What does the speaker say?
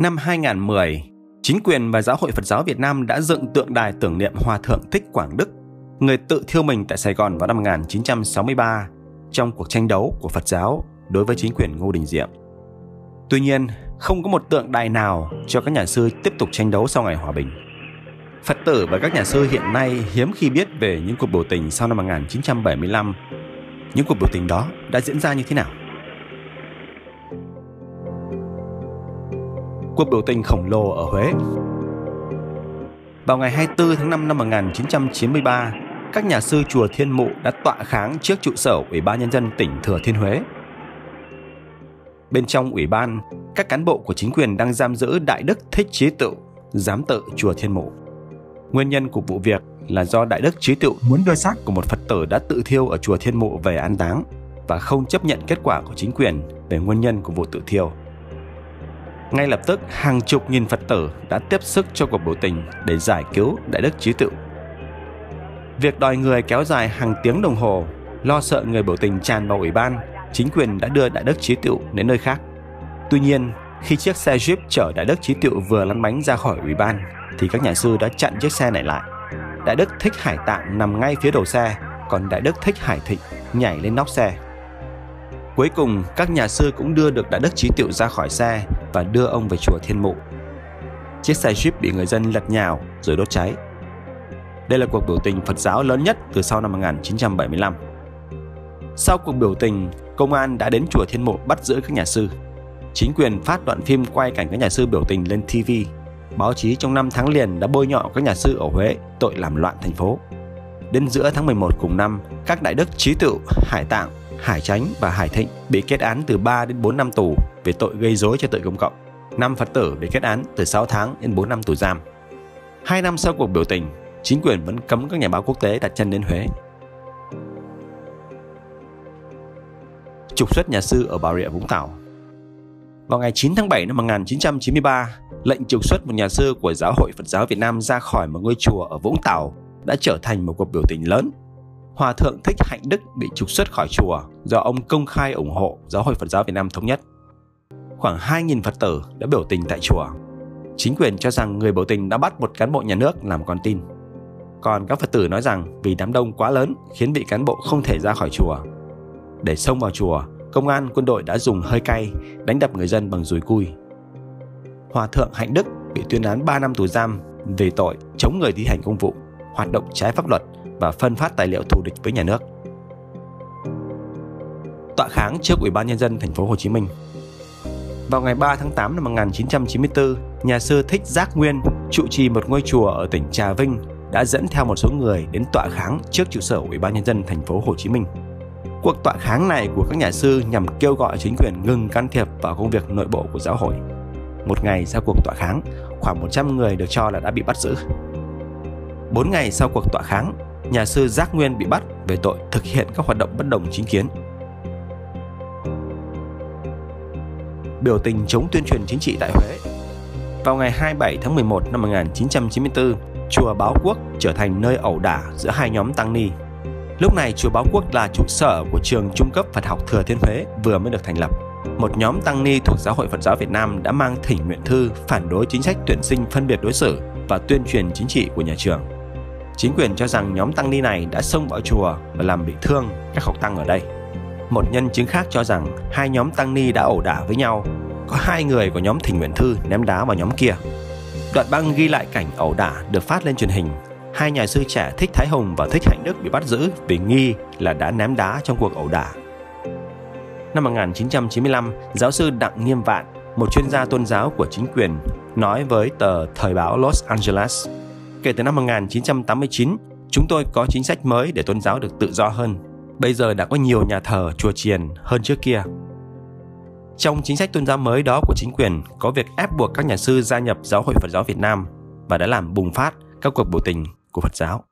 Năm 2010, chính quyền và Giáo hội Phật giáo Việt Nam đã dựng tượng đài tưởng niệm Hòa Thượng Thích Quảng Đức, người tự thiêu mình tại Sài Gòn vào năm 1963 trong cuộc tranh đấu của Phật giáo đối với chính quyền Ngô Đình Diệm. Tuy nhiên, không có một tượng đài nào cho các nhà sư tiếp tục tranh đấu sau ngày hòa bình. Phật tử và các nhà sư hiện nay hiếm khi biết về những cuộc biểu tình sau năm 1975. Những cuộc biểu tình đó đã diễn ra như thế nào? Cuộc biểu tình khổng lồ ở Huế Vào ngày 24 tháng 5 năm 1993, các nhà sư chùa Thiên Mụ đã tọa kháng trước trụ sở Ủy ban Nhân dân tỉnh Thừa Thiên Huế. Bên trong ủy ban, các cán bộ của chính quyền đang giam giữ Đại Đức Thích Chí Tự, giám tự chùa Thiên Mụ. Nguyên nhân của vụ việc là do Đại Đức Trí Tựu muốn đưa xác của một Phật tử đã tự thiêu ở chùa Thiên Mụ về an táng và không chấp nhận kết quả của chính quyền về nguyên nhân của vụ tự thiêu. Ngay lập tức, hàng chục nghìn Phật tử đã tiếp sức cho cuộc biểu tình để giải cứu Đại Đức Trí Tựu. Việc đòi người kéo dài hàng tiếng đồng hồ, lo sợ người biểu tình tràn vào ủy ban, chính quyền đã đưa Đại Đức Trí Tựu đến nơi khác. Tuy nhiên, khi chiếc xe Jeep chở Đại Đức Trí Tựu vừa lăn bánh ra khỏi ủy ban, thì các nhà sư đã chặn chiếc xe này lại. Đại Đức Thích Hải Tạng nằm ngay phía đầu xe, còn Đại Đức Thích Hải Thịnh nhảy lên nóc xe. Cuối cùng, các nhà sư cũng đưa được Đại Đức Trí Tiệu ra khỏi xe và đưa ông về chùa Thiên Mụ. Chiếc xe Jeep bị người dân lật nhào rồi đốt cháy. Đây là cuộc biểu tình Phật giáo lớn nhất từ sau năm 1975. Sau cuộc biểu tình, công an đã đến chùa Thiên Mụ bắt giữ các nhà sư. Chính quyền phát đoạn phim quay cảnh các nhà sư biểu tình lên TV báo chí trong năm tháng liền đã bôi nhọ các nhà sư ở Huế tội làm loạn thành phố. Đến giữa tháng 11 cùng năm, các đại đức Trí Tự, Hải Tạng, Hải Chánh và Hải Thịnh bị kết án từ 3 đến 4 năm tù về tội gây dối cho tự công cộng. Năm Phật tử bị kết án từ 6 tháng đến 4 năm tù giam. Hai năm sau cuộc biểu tình, chính quyền vẫn cấm các nhà báo quốc tế đặt chân đến Huế. Trục xuất nhà sư ở Bà Rịa Vũng Tàu Vào ngày 9 tháng 7 năm 1993, lệnh trục xuất một nhà sư của Giáo hội Phật giáo Việt Nam ra khỏi một ngôi chùa ở Vũng Tàu đã trở thành một cuộc biểu tình lớn. Hòa thượng Thích Hạnh Đức bị trục xuất khỏi chùa do ông công khai ủng hộ Giáo hội Phật giáo Việt Nam thống nhất. Khoảng 2.000 Phật tử đã biểu tình tại chùa. Chính quyền cho rằng người biểu tình đã bắt một cán bộ nhà nước làm con tin. Còn các Phật tử nói rằng vì đám đông quá lớn khiến vị cán bộ không thể ra khỏi chùa. Để xông vào chùa, công an quân đội đã dùng hơi cay đánh đập người dân bằng dùi cui Hòa thượng Hạnh Đức bị tuyên án 3 năm tù giam về tội chống người thi hành công vụ, hoạt động trái pháp luật và phân phát tài liệu thù địch với nhà nước. Tọa kháng trước Ủy ban nhân dân thành phố Hồ Chí Minh. Vào ngày 3 tháng 8 năm 1994, nhà sư Thích Giác Nguyên trụ trì một ngôi chùa ở tỉnh Trà Vinh đã dẫn theo một số người đến tọa kháng trước trụ sở Ủy ban nhân dân thành phố Hồ Chí Minh. Cuộc tọa kháng này của các nhà sư nhằm kêu gọi chính quyền ngừng can thiệp vào công việc nội bộ của giáo hội một ngày sau cuộc tọa kháng, khoảng 100 người được cho là đã bị bắt giữ. Bốn ngày sau cuộc tọa kháng, nhà sư Giác Nguyên bị bắt về tội thực hiện các hoạt động bất đồng chính kiến. Biểu tình chống tuyên truyền chính trị tại Huế Vào ngày 27 tháng 11 năm 1994, chùa Báo Quốc trở thành nơi ẩu đả giữa hai nhóm tăng ni. Lúc này chùa Báo Quốc là trụ sở của trường trung cấp Phật học Thừa Thiên Huế vừa mới được thành lập một nhóm tăng ni thuộc Giáo hội Phật giáo Việt Nam đã mang thỉnh nguyện thư phản đối chính sách tuyển sinh phân biệt đối xử và tuyên truyền chính trị của nhà trường. Chính quyền cho rằng nhóm tăng ni này đã xông vào chùa và làm bị thương các học tăng ở đây. Một nhân chứng khác cho rằng hai nhóm tăng ni đã ẩu đả với nhau. Có hai người của nhóm thỉnh nguyện thư ném đá vào nhóm kia. Đoạn băng ghi lại cảnh ẩu đả được phát lên truyền hình. Hai nhà sư trẻ Thích Thái Hùng và Thích Hạnh Đức bị bắt giữ vì nghi là đã ném đá trong cuộc ẩu đả Năm 1995, giáo sư Đặng Nghiêm Vạn, một chuyên gia tôn giáo của chính quyền, nói với tờ Thời báo Los Angeles, kể từ năm 1989, chúng tôi có chính sách mới để tôn giáo được tự do hơn. Bây giờ đã có nhiều nhà thờ, chùa chiền hơn trước kia. Trong chính sách tôn giáo mới đó của chính quyền có việc ép buộc các nhà sư gia nhập Giáo hội Phật giáo Việt Nam và đã làm bùng phát các cuộc biểu tình của Phật giáo.